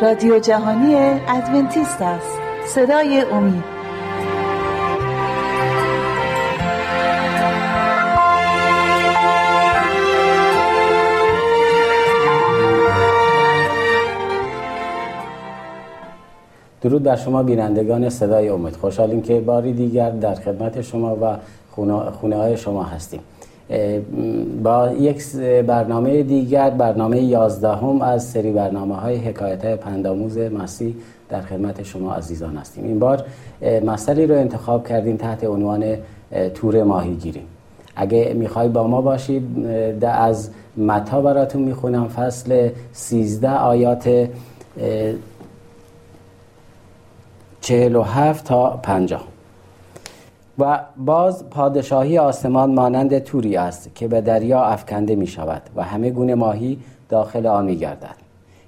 رادیو جهانی ادونتیست است. صدای امید. درود بر شما بینندگان صدای امید. خوشحالیم که باری دیگر در خدمت شما و خونه های شما هستیم. با یک برنامه دیگر برنامه یازدهم از سری برنامه های حکایت پنداموز مسیح در خدمت شما عزیزان هستیم. این بار مسئله رو انتخاب کردیم تحت عنوان تور ماهیگیری. اگه می‌خوای با ما باشید از متا براتون می‌خونم. فصل 13 آیات 47 تا 50 و باز پادشاهی آسمان مانند توری است که به دریا افکنده می شود و همه گونه ماهی داخل آن می گردد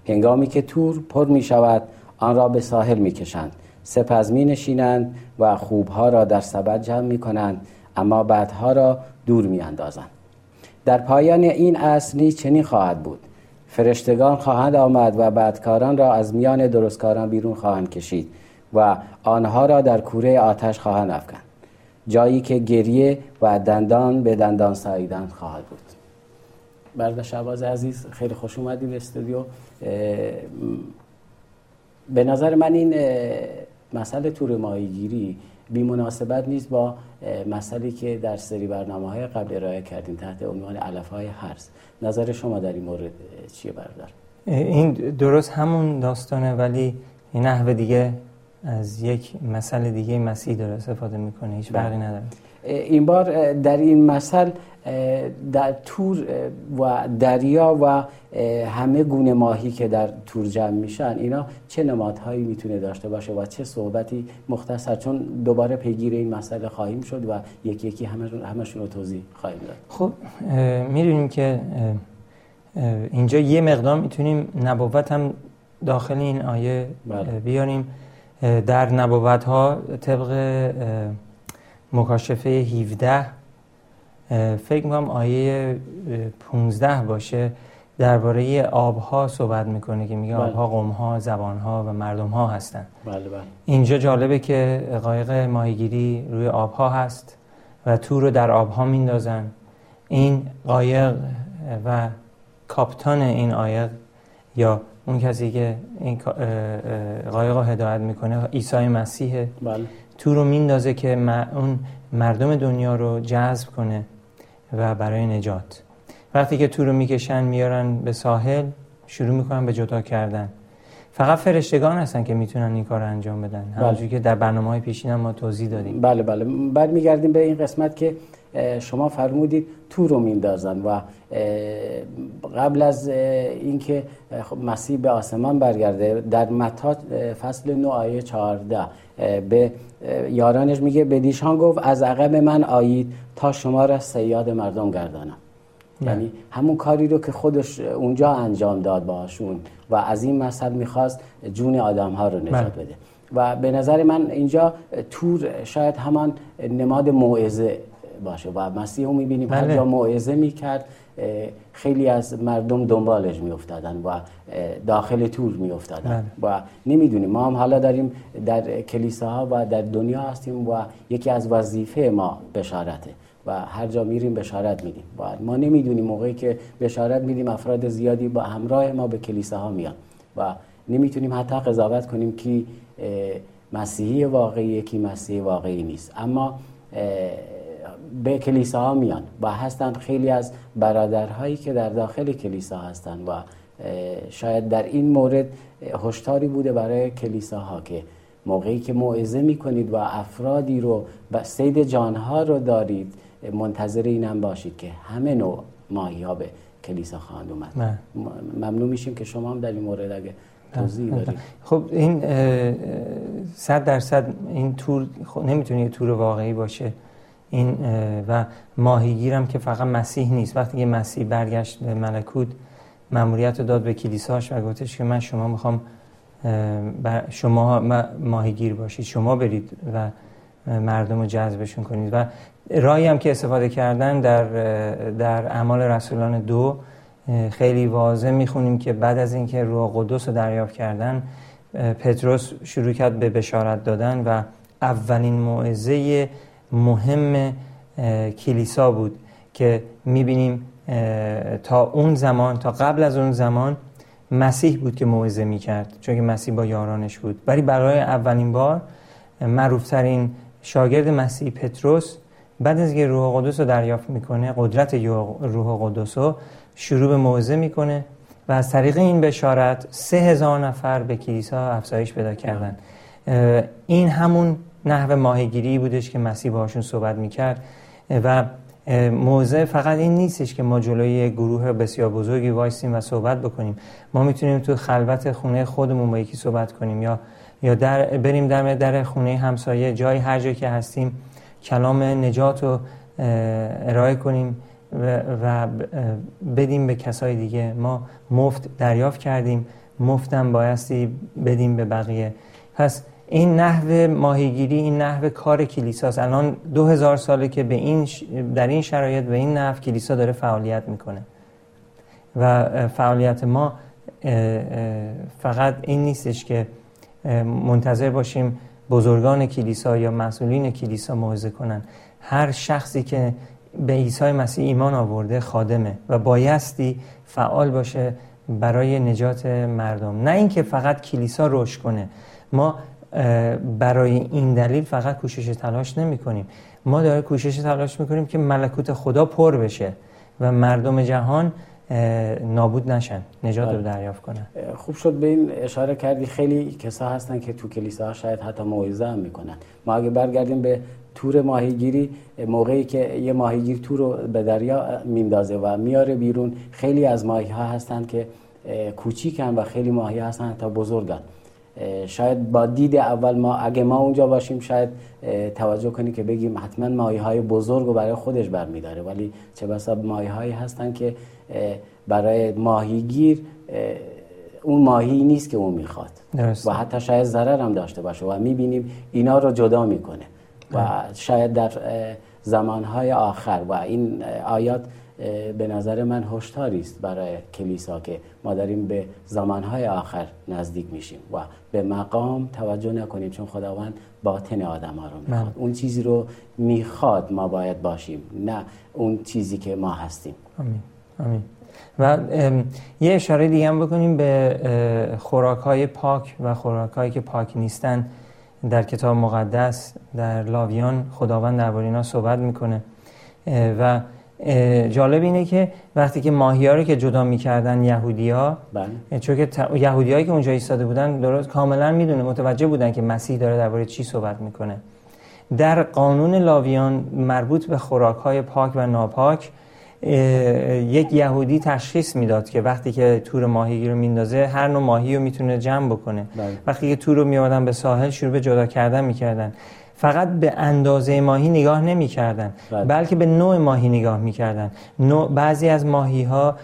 هنگامی که تور پر می شود آن را به ساحل می کشند سپس می نشینند و خوبها را در سبد جمع می کنند اما بدها را دور می اندازند در پایان این اصل نیز چنین خواهد بود. فرشتگان خواهند آمد و بدکاران را از میان درستکاران بیرون خواهند کشید و آنها را در کوره آتش خواهند افکند. جایی که گریه و دندان به دندان ساییدن خواهد بود. برده شباز عزیز خیلی خوش اومدی به استودیو به نظر من این مسئله تور ماهیگیری بی مناسبت نیست با مسئله که در سری برنامه های قبل ارائه کردیم تحت عنوان علف های حرس نظر شما در این مورد چیه بردار؟ این درست همون داستانه ولی این نحوه دیگه از یک مسئله دیگه مسیح داره استفاده می‌کنه هیچ فرقی بله. نداره این بار در این مسئله در تور و دریا و همه گونه ماهی که در تور جمع میشن اینا چه نمادهایی می‌تونه داشته باشه و چه صحبتی مختصر چون دوباره پیگیر این مسئله خواهیم شد و یکی یکی همشون, همشون رو توضیح خواهیم داد خب می‌دونیم که اینجا یه مقدار می‌تونیم نبوت هم داخل این آیه بله. بیاریم در نبوت ها طبق مکاشفه 17 فکر می‌کنم آیه 15 باشه درباره آبها صحبت می‌کنه که میگه بله. آبها قومها زبانها و مردمها هستن بله بله. اینجا جالبه که قایق ماهیگیری روی آبها هست و تو رو در آبها میندازن این قایق و کاپتان این قایق یا اون کسی که این قایق رو هدایت می‌کنه عیسی مسیحه بله. تو رو میندازه که اون مردم دنیا رو جذب کنه و برای نجات. وقتی که تو رو می‌کشن میارن به ساحل شروع می‌کنن به جدا کردن. فقط فرشتگان هستن که می‌تونن این کار رو انجام بدن. همونجوری که در برنامه های پیشین هم ما توضیح دادیم. بله بله. بعد میگردیم به این قسمت که شما فرمودید تو رو میندازن و قبل از اینکه خب مسیح به آسمان برگرده در متا فصل 9 آیه 14 به یارانش میگه به دیشان گفت از عقب من آیید تا شما را سیاد مردم گردانم. یعنی همون کاری رو که خودش اونجا انجام داد باشون و از این مسئله می‌خواست جون آدم ها رو نجات بله. بده. و به نظر من اینجا تور شاید همان نماد موعظه باشه. و مسیح رو می‌بینیم هر جا بله. موعظه می‌کرد خیلی از مردم دنبالش میافتادن و داخل تور میافتادن. بله. و نمی‌دونیم ما هم حالا داریم در کلیساها و در دنیا هستیم و یکی از وظیفه ما بشارته. و هر جا میریم بشارت میدیم. و ما نمی‌دونیم موقعی که بشارت میدیم افراد زیادی با همراه ما به کلیساها میان. و نمی‌تونیم حتی قضاوت کنیم که مسیحی واقعی کی مسیحی واقعی نیست. اما به کلیسا ها میان و هستند خیلی از برادرهایی که در داخل کلیسا هستند و شاید در این مورد هشداری بوده برای کلیساها که موقعی که موعظه می‌کنید و افرادی رو و سید جانها رو دارید منتظر اینم باشید که همه نوع ماهی ها به کلیسا خواهند اومد. ممنون میشیم که شما هم در این مورد اگه توضیح دارید. خب این صد درصد این تور نمی‌تونه تور واقعی باشه. این و ماهیگیرم که فقط مسیح نیست. وقتی که مسیح برگشت به ملکوت مأموریت رو داد به کلیساش و گفتش که من شما می‌خوام شما ماهیگیر باشید شما برید و مردم رو جذبشون کنید. و رایی هم که استفاده کردن در, در اعمال رسولان دو خیلی واضح می‌خونیم که بعد از اینکه روح قدس رو دریافت کردن پتروس شروع کرد به بشارت دادن و اولین موعظه مهم کلیسا بود که می‌بینیم تا اون زمان تا قبل از اون زمان مسیح بود که موعظه می‌کرد چون که مسیح با یارانش بود. ولی برای اولین بار معروفترین شاگرد مسیح پتروس بعد از اینکه روح قدس رو دریافت می‌کنه قدرت روح قدس رو شروع به موعظه می‌کنه و از طریق این بشارت سه هزار نفر به کلیسا افزایش پیدا کردن. این همون نحو ماهیگیری بودش که مسیح باشون صحبت می‌کرد. و موضع فقط این نیستش که ما جلوی گروه بسیار بزرگی وایسیم و صحبت بکنیم. ما می‌تونیم تو خلوت خونه خودمون با یکی صحبت کنیم یا یا در بریم در در خونه همسایه جای هر جایی که هستیم کلام نجات رو ارائه کنیم و بدیم به کسای دیگه. ما مفت دریافت کردیم. مفتم بایستی بدیم به بقیه. پس این نحو ماهیگیری این نحو کار کلیساست. الان دو هزار ساله که به این در این شرایط به این نحو کلیسا داره فعالیت می‌کنه. و فعالیت ما فقط این نیستش که منتظر باشیم بزرگان کلیسا یا مسئولین کلیسا موعظه کنن. هر شخصی که به عیسی مسیح ایمان آورده خادمه و بایستی فعال باشه برای نجات مردم. نه اینکه فقط کلیسا رشد کنه. ما برای این دلیل فقط کوشش تلاش نمی کنیم ما داره کوشش تلاش می‌کنیم که ملکوت خدا پر بشه و مردم جهان نابود نشن نجات رو بله. دریافت کنن. خوب شد به این اشاره کردی. خیلی کسا هستن که تو کلیسا شاید حتی موعظه هم می‌کنن. ما اگه برگردیم به تور ماهیگیری موقعی که یه ماهیگیر تور رو به دریا میندازه و میاره بیرون خیلی از ماهی ها هستن که کوچیکن و خیلی ماهی هستن حتی بزرگن. شاید با دید اول ما اگه ما اونجا باشیم شاید توجه کنی که بگیم حتما ماهی های بزرگ رو برای خودش برمیداره. ولی چه بسا ماهی هایی هستن که برای ماهیگیر اون ماهی نیست که اون می‌خواد. و حتی شاید ضرر هم داشته باشه. و می‌بینیم اینا رو جدا می‌کنه. و شاید در زمانهای آخر. و این آیات به نظر من هشداری است برای کلیسا که ما داریم به زمانهای آخر نزدیک میشیم و به مقام توجه نکنیم چون خداوند باطن آدم ها رو می‌خواد. اون چیزی رو می‌خواد ما باید باشیم نه اون چیزی که ما هستیم. آمین. آمین. و یه اشاره دیگه هم بکنیم به خوراک های پاک و خوراک هایی که پاک نیستن. در کتاب مقدس در لاویان خداوند درباره اینا صحبت می‌کنه. و جالب اینه که وقتی که ماهی ها رو که جدا می‌کردن یهودی ها بله. چون که یهودی هایی که اونجا ایستاده بودن درست کاملا می‌دونه متوجه بودن که مسیح داره درباره چی صحبت می‌کنه در قانون لاویان مربوط به خوراک های پاک و ناپاک یک یهودی تشخیص می‌داد که وقتی که تور ماهیگیر رو میندازه هر نوع ماهی رو می‌تونه جمع بکنه بله. وقتی که تور رو میادن به ساحل شروع به جدا کردن می‌کردن فقط به اندازه ماهی نگاه نمی کردن بله. بلکه به نوع ماهی نگاه می کردن بعضی از ماهی ها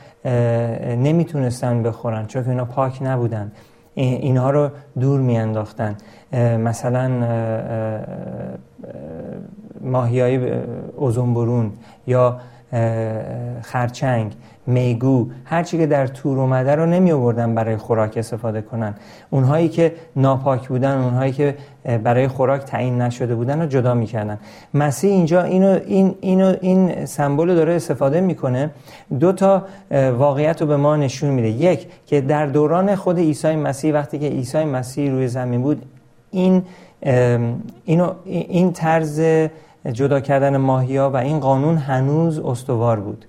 نمی‌تونستن بخورن چون که اینا پاک نبودن. اینها رو دور می انداختن مثلا ماهی های برون یا خرچنگ. میگو هر چی که در تور اومده رو نمی آوردن برای خوراک استفاده کنن. اونهایی که ناپاک بودن اونهایی که برای خوراک تعیین نشده بودن رو جدا می‌کردن مسیح اینجا اینو این اینو این سمبل داره استفاده می‌کنه دو تا واقعیت رو به ما نشون میده. یک که در دوران خود عیسی مسیح وقتی که عیسی مسیح روی زمین بود این اینو این طرز جدا کردن ماهیا و این قانون هنوز استوار بود.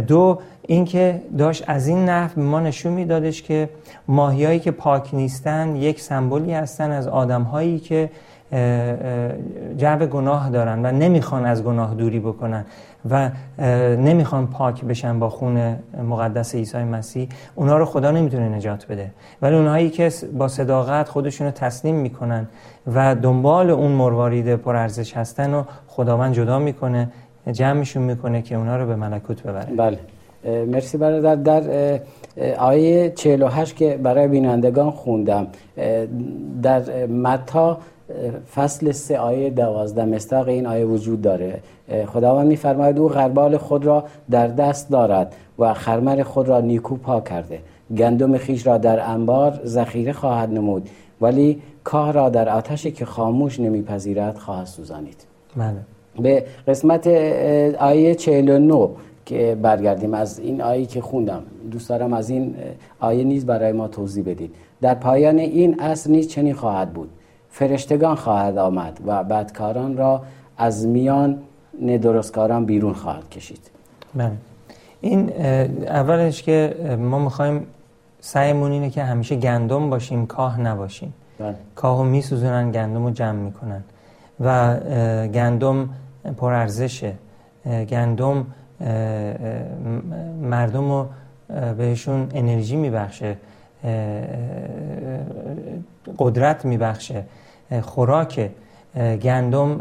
دو اینکه داشت از این نحو ما نشون میدادش که ماهیایی که پاک نیستن یک سمبولی هستن از آدمهایی که جو گناه دارن و نمی‌خوان از گناه دوری بکنن و نمی‌خوان پاک بشن با خون مقدس عیسی مسیح اونا رو خدا نمی‌تونه نجات بده. ولی اونهایی که با صداقت خودشون رو تسلیم می‌کنن و دنبال اون مروارید پرارزش هستن و خداوند جدا می‌کنه جمعشون می‌کنه که اونا رو به ملکوت ببره. بله. مرسی برادر. در آیه 48 که برای بینندگان خوندم در متا فصل سه آیه دوازده مستاق این آیه وجود داره. خداوند میفرماید او غربال خود را در دست دارد و خرمر خود را نیکو پاک کرده. گندم خیش را در انبار ذخیره خواهد نمود ولی کاه را در آتشی که خاموش نمیپذیرد خواهد سوزانید. بله. به قسمت آیه 49 که برگردیم. از این آیه که خوندم دوست دارم از این آیه نیز برای ما توضیح بدید در پایان این اصر نیز چنین خواهد بود. فرشتگان خواهد آمد و بدکاران را از میان ندرستکاران بیرون خواهد کشید. بله. این اولش که ما می‌خوایم سعیمون اینه که همیشه گندم باشیم کاه نباشیم. بله. کاهو میسوزونن گندم رو جمع می‌کنن. و گندم پرارزشه گندم مردم رو بهشون انرژی میبخشه قدرت میبخشه خوراک گندم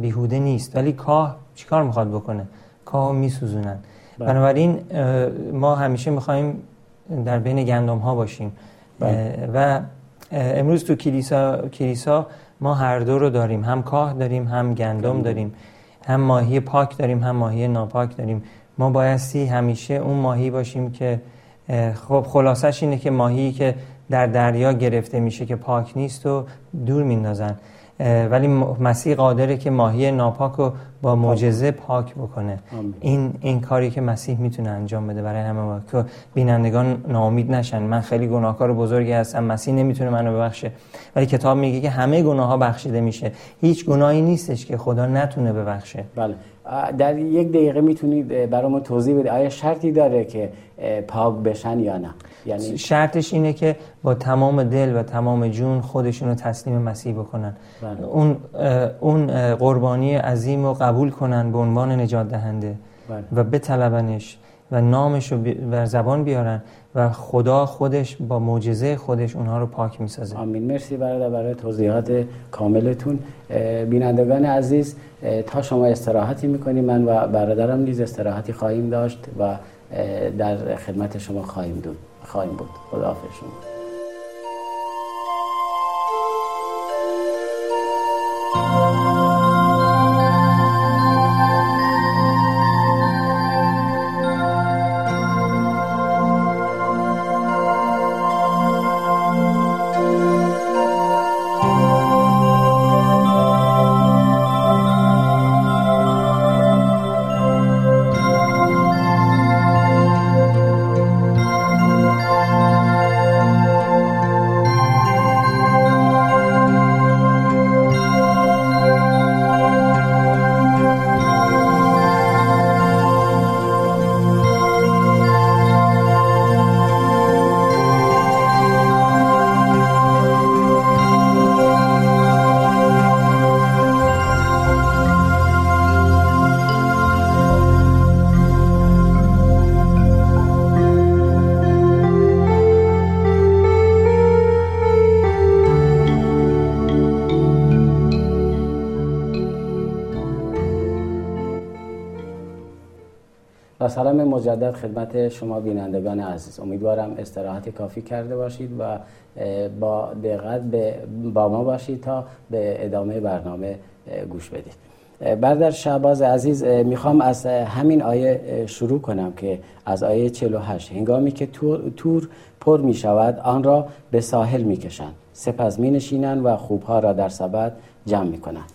بیهوده نیست ولی کاه چیکار می‌خواد بکنه کاه میسوزونن بله. بنابراین ما همیشه می‌خوایم در بین گندم ها باشیم بله. و امروز تو کلیسا, کلیسا ما هر دو رو داریم. هم کاه داریم هم گندم داریم. هم ماهی پاک داریم هم ماهی ناپاک داریم. ما بایستی همیشه اون ماهی باشیم که خب خلاصش اینه که ماهی که در دریا گرفته میشه که پاک نیست و دور میندازن. ولی مسیح قادره که ماهی ناپاک رو با معجزه پاک بکنه. این این کاری که مسیح می‌تونه انجام بده برای همه ما. که بینندگان ناامید نشن. من خیلی گناهکار بزرگی هستم. مسیح نمی‌تونه منو ببخشه. ولی کتاب میگه که همه گناه ها بخشیده میشه. هیچ گناهی نیستش که خدا نتونه ببخشه. بله. در یک دقیقه می‌تونید برای ما توضیح بده آیا شرطی داره که پاک بشن یا نه یعنی شرطش اینه که با تمام دل و تمام جون خودشون رو تسلیم مسیح بکنن بله. اون اون قربانی عظیم رو قبول کنن به عنوان نجات دهنده بله. و بطلبنش و نامش رو بر زبان بیارن و خدا خودش با معجزه خودش اونها رو پاک می‌سازه. آمین. مرسی برادر برای توضیحات کاملتون. بینندگان عزیز تا شما استراحتی می‌کنیم من و برادرم نیز استراحتی خواهیم داشت و در خدمت شما خواهیم بود خواهیم بود. خدا شما. سلام مجدد خدمت شما بینندگان عزیز. امیدوارم استراحت کافی کرده باشید و با دقت با ما باشید تا به ادامه برنامه گوش بدید. بردر شعباز عزیز می‌خوام از همین آیه شروع کنم که از آیه 48 هنگامی که تور پر می شود آن را به ساحل می کشند سپس می نشینند و خوبها را در سبد جمع می کنند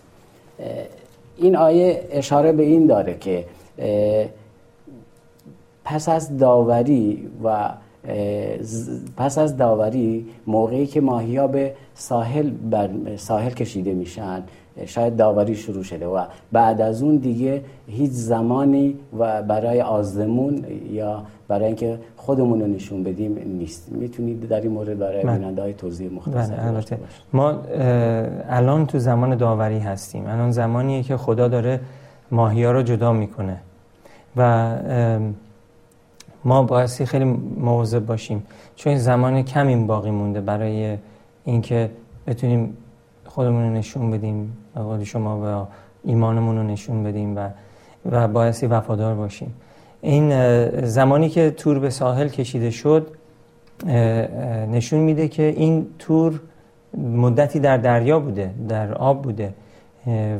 این آیه اشاره به این داره که پس از داوری و پس از داوری موقعی که ماهی ها به ساحل, بر ساحل کشیده میشن شاید داوری شروع شده و بعد از اون دیگه هیچ زمانی و برای آزمون یا برای اینکه خودمون رو نشون بدیم نیست. می‌تونید در این مورد برای بیننده های توضیح مختصر بله ما الان تو زمان داوری هستیم. الان زمانیه که خدا داره ماهی ها رو جدا می‌کنه. و ما بایستی خیلی مواظب باشیم. چون زمان کمی باقی مونده برای اینکه بتونیم خودمون رو نشون بدیم قول شما و ایمانمون رو نشون بدیم و و بایستی وفادار باشیم. این زمانی که تور به ساحل کشیده شد نشون میده که این تور مدتی در دریا بوده در آب بوده.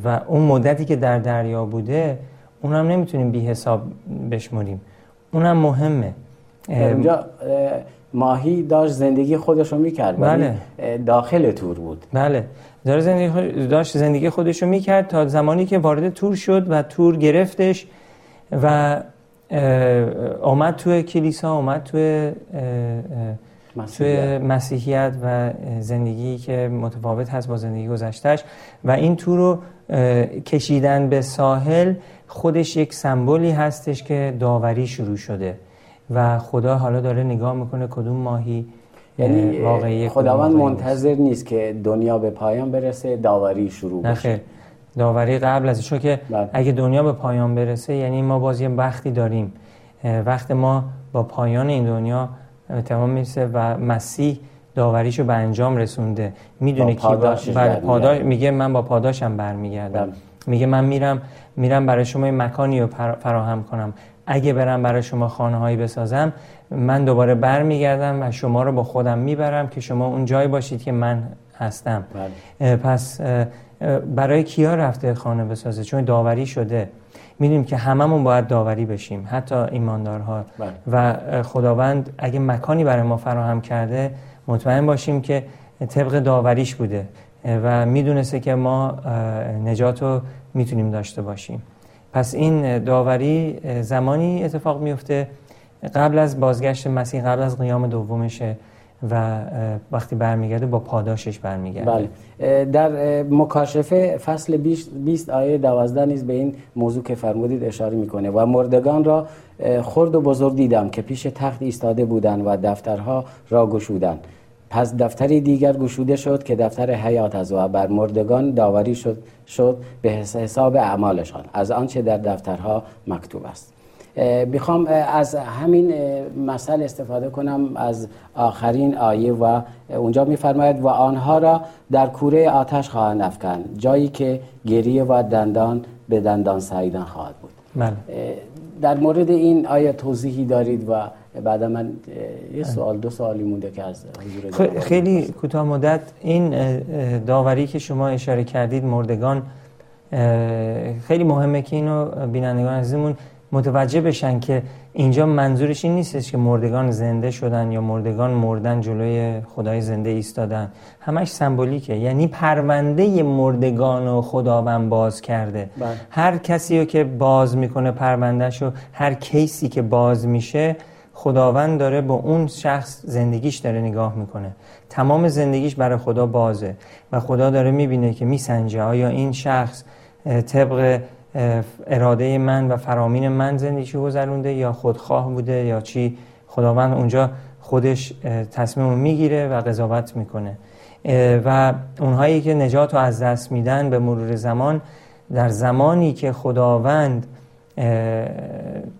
و اون مدتی که در دریا بوده اونم نمی‌تونیم بی حساب بشمریم. اونم مهمه. اونجا ماهی داشت زندگی خودش رو می‌کرد بله. داخل تور بود. بله. داره زندگی داشت زندگی خودش رو می‌کرد تا زمانی که وارد تور شد و تور گرفتش و آمد توی کلیسا آمد توی توی مسیحیت و زندگی که متفاوت هست با زندگی گذشتهش و این تور رو کشیدن به ساحل خودش یک سمبولی هستش که داوری شروع شده. و خدا حالا داره نگاه می‌کنه کدوم ماهی یعنی واقعی خداوند منتظر نیست که دنیا به پایان برسه داوری شروع بشه. داوری قبل از چون که بله. اگه دنیا به پایان برسه یعنی ما باز یه وقتی داریم. وقت ما با پایان این دنیا تمام می‌رسه و مسیح داوریشو به انجام رسونده. می‌دونه کی بله، پاداش میگه من با پاداشم برمیگردم. بله. میگه من میرم میرم برای شما مکانی رو فراهم کنم. اگه برم برای شما خانه هایی بسازم من دوباره برمیگردم و شما رو با خودم می‌برم که شما اون جایی باشید که من هستم. بله. پس برای کیا رفته خانه بسازه؟ چون داوری شده. می‌دونیم که هممون باید داوری بشیم حتی ایماندارها. بله. و خداوند اگه مکانی برای ما فراهم کرده مطمئن باشیم که طبق داوریش بوده و می‌دونسته که ما نجات رو می‌تونیم داشته باشیم. پس این داوری زمانی اتفاق میفته قبل از بازگشت مسیح قبل از قیام دومشه. و وقتی برمیگرده با پاداشش برمیگرده. بله. در مکاشفه فصل 20 آیه 12 نیز به این موضوع که فرمودید اشاره می‌کنه و مردگان را خرد و بزرگ دیدم که پیش تخت ایستاده بودند و دفترها را گشودند. پس دفتری دیگر گشوده شد که دفتر حیات از و بر مردگان داوری شد, شد به حساب اعمالشان. از آنچه در دفترها مکتوب است. می‌خوام از همین مسئله استفاده کنم از آخرین آیه و اونجا میفرماید و آنها را در کوره آتش خواهند افکن جایی که گریه و دندان به دندان سعیدن خواهد بود. بله. در مورد این آیه توضیحی دارید و بعد من یه سوال دو سوالی مونده که از حضور خیلی کوتاه مدت این داوری که شما اشاره کردید مردگان خیلی مهمه که اینو بینندگان عزیزمون متوجه بشن که اینجا منظورش این نیستش که مردگان زنده شدن یا مردگان مردن جلوی خدای زنده ایستادن. همش سمبولیکه. یعنی پرونده مردگان و خداوند باز کرده. بله. هر کسی رو که باز می‌کنه پروندهش و هر کیسی که باز میشه خداوند داره با اون شخص زندگیش داره نگاه می‌کنه. تمام زندگیش برای خدا بازه. و خدا داره می‌بینه که میسنجه. آیا این شخص طبق اراده من و فرامین من زندگی گذرونده یا خودخواه بوده یا چی؟ خداوند اونجا خودش تصمیم می‌گیره و قضاوت می‌کنه. و اونهایی که نجات رو از دست میدن به مرور زمان در زمانی که خداوند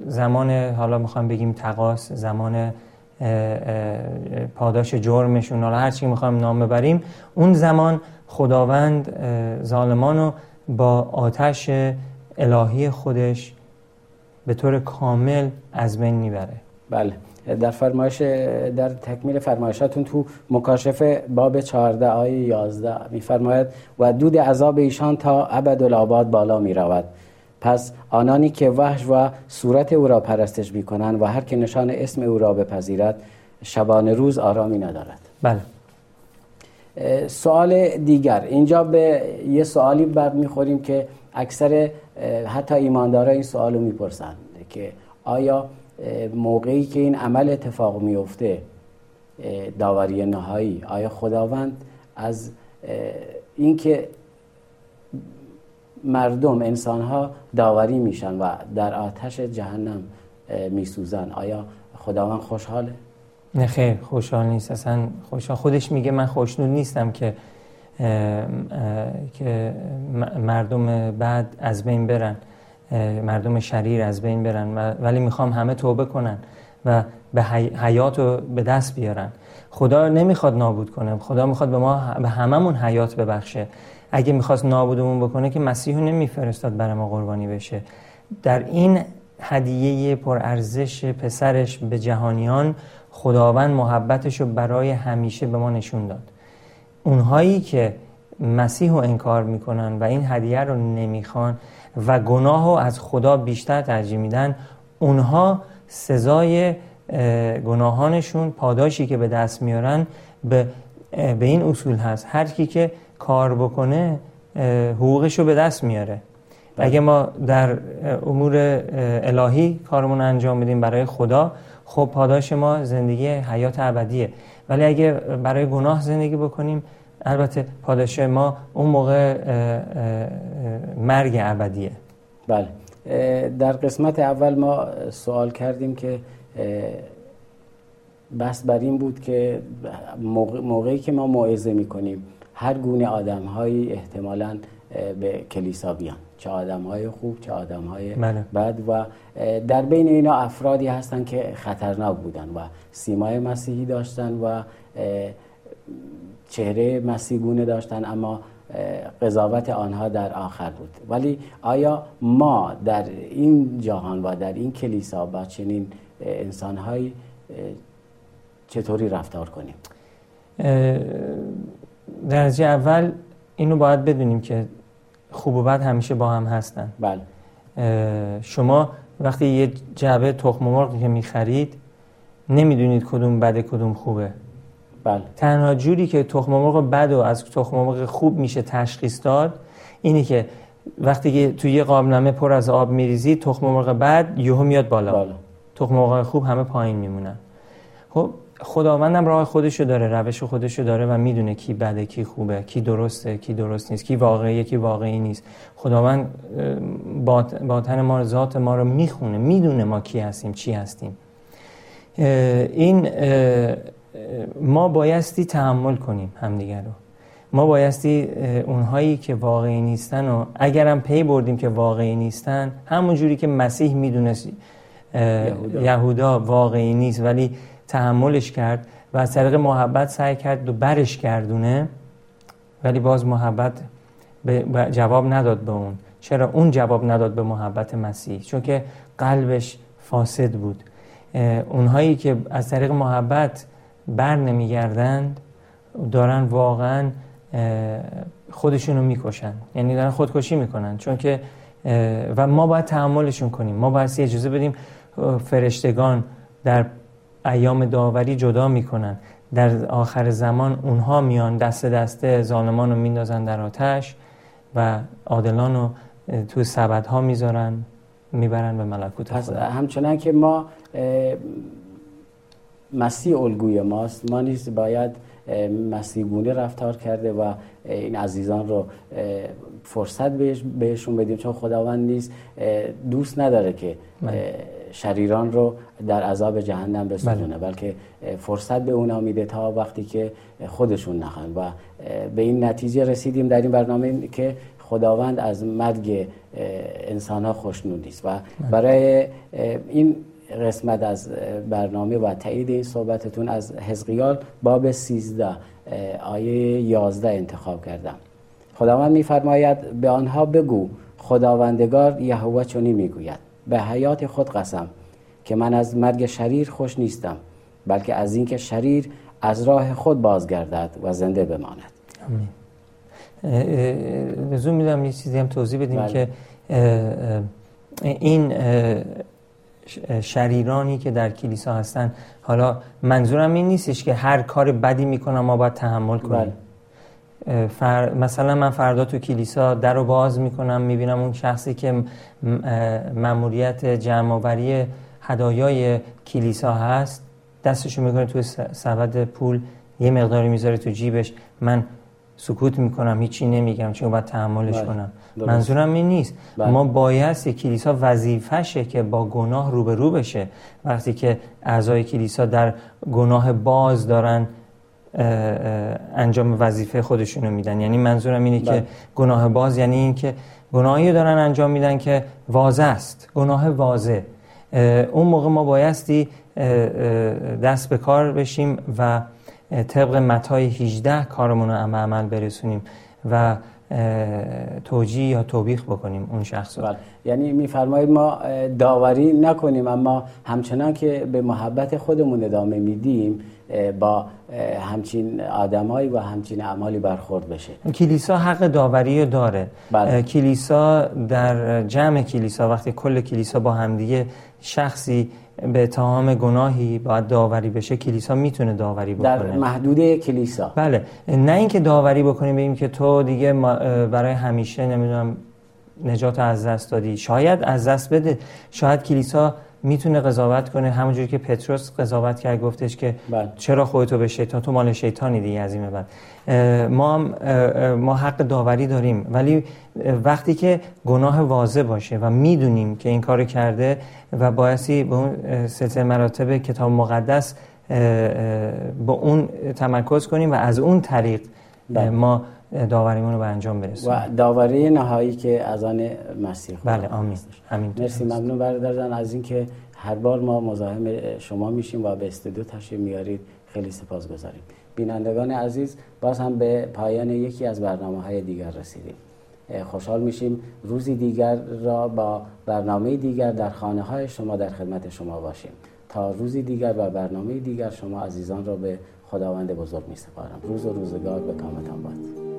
زمان حالا می‌خوام بگیم تقاس زمان پاداش جرمشون حالا هر چی می‌خوام نام ببریم اون زمان خداوند ظالمانو با آتش الهی خودش به طور کامل از بین می‌بره. بله. در فرمایش در تکمیل فرمایشاتون تو مکاشفه باب 14 آیه 11 میفرماید و دود عذاب ایشان تا ابدالآباد بالا می رود پس آنانی که وحش و صورت او را پرستش می کنند و هر که نشان اسم او را بپذیرد شبانه روز آرامی ندارد. بله. سوال دیگر. اینجا به یه سوالی بر می‌خوریم که اکثر حتی ایماندارا این سوال رو می‌پرسن که آیا موقعی که این عمل اتفاق میفته داوری نهایی آیا خداوند از اینکه مردم انسان ها داوری میشن و در آتش جهنم میسوزن آیا خداوند خوشحاله؟ نه خیر خوشحال نیست. اصلا خوشحال خودش میگه من خوشنود نیستم که که مردم بعد از بین برن. مردم شریر از بین برن ولی می‌خوام همه توبه کنن و به حیات رو به دست بیارن. خدا نمی‌خواد نابود کنه. خدا می‌خواد به ما به هممون حیات ببخشه. اگه می‌خواست نابودمون بکنه که مسیح رو نمیفرستاد برای ما قربانی بشه. در این هدیه پرارزش پسرش به جهانیان خداوند محبتش رو برای همیشه به ما نشون داد. اونهایی که مسیح رو انکار می‌کنن و این هدیه رو نمی‌خوان و گناه رو از خدا بیشتر ترجیح میدن اونها سزای گناهانشون پاداشی که به دست میارن به, به این اصول هست. هر کی که کار بکنه حقوقش رو به دست میاره. بله. اگه ما در امور الهی کارمون انجام بدیم برای خدا خب پاداش ما زندگی حیات ابدیه. ولی اگه برای گناه زندگی بکنیم البته پاداش ما اون موقع مرگ ابدیه. بله. در قسمت اول ما سوال کردیم که بس بر این بود که موقعی که ما موعظه می‌کنیم هر گونه آدم هایی احتمالا به کلیسا بیان. چه آدم های خوب چه آدم های بله. بد و در بین اینا افرادی هستن که خطرناک بودن و سیمای مسیحی داشتن و چهره مسیحگونه داشتن اما قضاوت آنها در آخر بود. ولی آیا ما در این جهان و در این کلیسا با چنین انسانهایی چطوری رفتار کنیم؟ درجه اول اینو باید بدونیم که خوب و بد همیشه با هم هستن. بله. شما وقتی یه جعبه تخم مرغ که می‌خرید نمی‌دونید کدوم بده کدوم خوبه. بله. تنها جوری که تخم مرغ بد و از تخم مرغ خوب میشه تشخیص داد اینه که وقتی که توی یه قابلمه پر از آب میریزی تخم مرغ بد یهو میاد بالا بله. تخم مرغ خوب همه پایین میمونن خب خداوندم راه خودشو داره روش خودشو داره و می‌دونه کی بده کی خوبه کی درسته کی درست نیست کی واقعیه کی واقعی نیست خداوند باطن ما ذات ما رو می‌خونه می‌دونه ما کی هستیم چی هستیم این ما بایستی تحمل کنیم همدیگر رو. ما بایستی اونهایی که واقعی نیستن و اگرم پی بردیم که واقعی نیستن همون جوری که مسیح می‌دونست یهودا. واقعی نیست ولی تحملش کرد و از طریق محبت سعی کرد و برش گردونه ولی باز محبت جواب نداد به اون. چرا اون جواب نداد به محبت مسیح؟ چون که قلبش فاسد بود. اونهایی که از طریق محبت بر نمیگردند دارن واقعا خودشونو می‌کشن. یعنی دارن خودکشی می‌کنن. چون که و ما باید تحملشون کنیم. ما باید اجازه بدیم فرشتگان در ایام داوری جدا می‌کنن. در آخر زمان اونها میان دست دسته ظالمان رو میندازن در آتش و عادلان رو تو ها می‌ذارن می‌برن به ملکوت پس همچنان که ما مسیح الگوی ماست ما نیز باید مسیحگونه رفتار کرده و این عزیزان رو فرصت بهشون بدیم چون خداوند نیست دوست نداره که بله. شریران رو در عذاب جهنم بسوزونه بله. بلکه فرصت به اونا میده تا وقتی که خودشون نخوان و به این نتیجه رسیدیم در این برنامه که خداوند از مرگ انسان ها خوشنود نیست و بله. برای این قسمت از برنامه و تایید این صحبتتون از حزقیال باب 13 آیه 11 انتخاب کردم. خداوند میفرماید به آنها بگو خداوندگار یهوه چنین می‌گوید به حیات خود قسم که من از مرگ شریر خوش نیستم بلکه از اینکه شریر از راه خود بازگردد و زنده بماند. امین لزوم میدم یه چیزی هم توضیح بدیم بله. که این شریرانی که در کلیسا هستن. حالا منظورم این نیستش که هر کار بدی می‌کنم ما باید تحمل کنیم. بله. مثلا من فردا تو کلیسا در رو باز می‌کنم می‌بینم اون شخصی که مموریت جمعآوری هدایای کلیسا هست دستشو می‌کنه تو سبد پول یه مقداری می‌ذاره تو جیبش. من سکوت می‌کنم هیچی نمیگم چون باید تحملش بله. کنم منظورم این نیست بله. ما باید کلیسا وظیفشه که با گناه روبرو بشه وقتی که اعضای کلیسا در گناه باز دارن انجام وظیفه خودشونو میدن یعنی منظورم اینه که بله. گناه باز یعنی این که گناهی دارن انجام میدن که واضح است گناه واضح اون موقع ما بایستی دست به کار بشیم و طبق متای 18 کارمون رو عمل برسونیم و توجیه یا توبیخ بکنیم اون شخص رو بله. یعنی میفرمایید ما داوری نکنیم اما همچنان که به محبت خودمون ادامه میدیم با همچین آدمایی و همچین اعمالی برخورد بشه کلیسا حق داوری رو داره بله. کلیسا در جمع کلیسا وقتی کل کلیسا با همدیگه شخصی به اتهام گناهی باید داوری بشه کلیسا می‌تونه داوری بکنه. در محدوده کلیسا. بله نه اینکه داوری بکنیم بگیم که تو دیگه برای همیشه نمی‌دونم نجات از دست دادی. شاید از دست بده. شاید کلیسا می‌تونه قضاوت کنه همونجوری که پتروس قضاوت کرد گفتش که بله. چرا خودتو به شیطان تو مال شیطانی دیگه از این بعد ما ما حق داوری داریم ولی وقتی که گناه واضح باشه و می‌دونیم که این کار کرده و بایستی به اون سلسله مراتب کتاب مقدس با اون تمرکز کنیم و از اون طریق بله. ما داوریمون رو به انجام برسونیم. و داوری نهایی که از آن مسیح بله آمین امین مرسی ممنون برادر جان. از اینکه هر بار ما مزاحم شما میشیم و به استودیو تشریف میارید خیلی سپاسگزاریم بینندگان عزیز باز هم به پایان یکی از برنامه های دیگر رسیدیم. خوشحال میشیم روزی دیگر را با برنامه دیگر در خانه های شما در خدمت شما باشیم. تا روزی دیگر و برنامه دیگر شما عزیزان را به خداوند بزرگ می سپارم روز و روزگار به کامتان باد.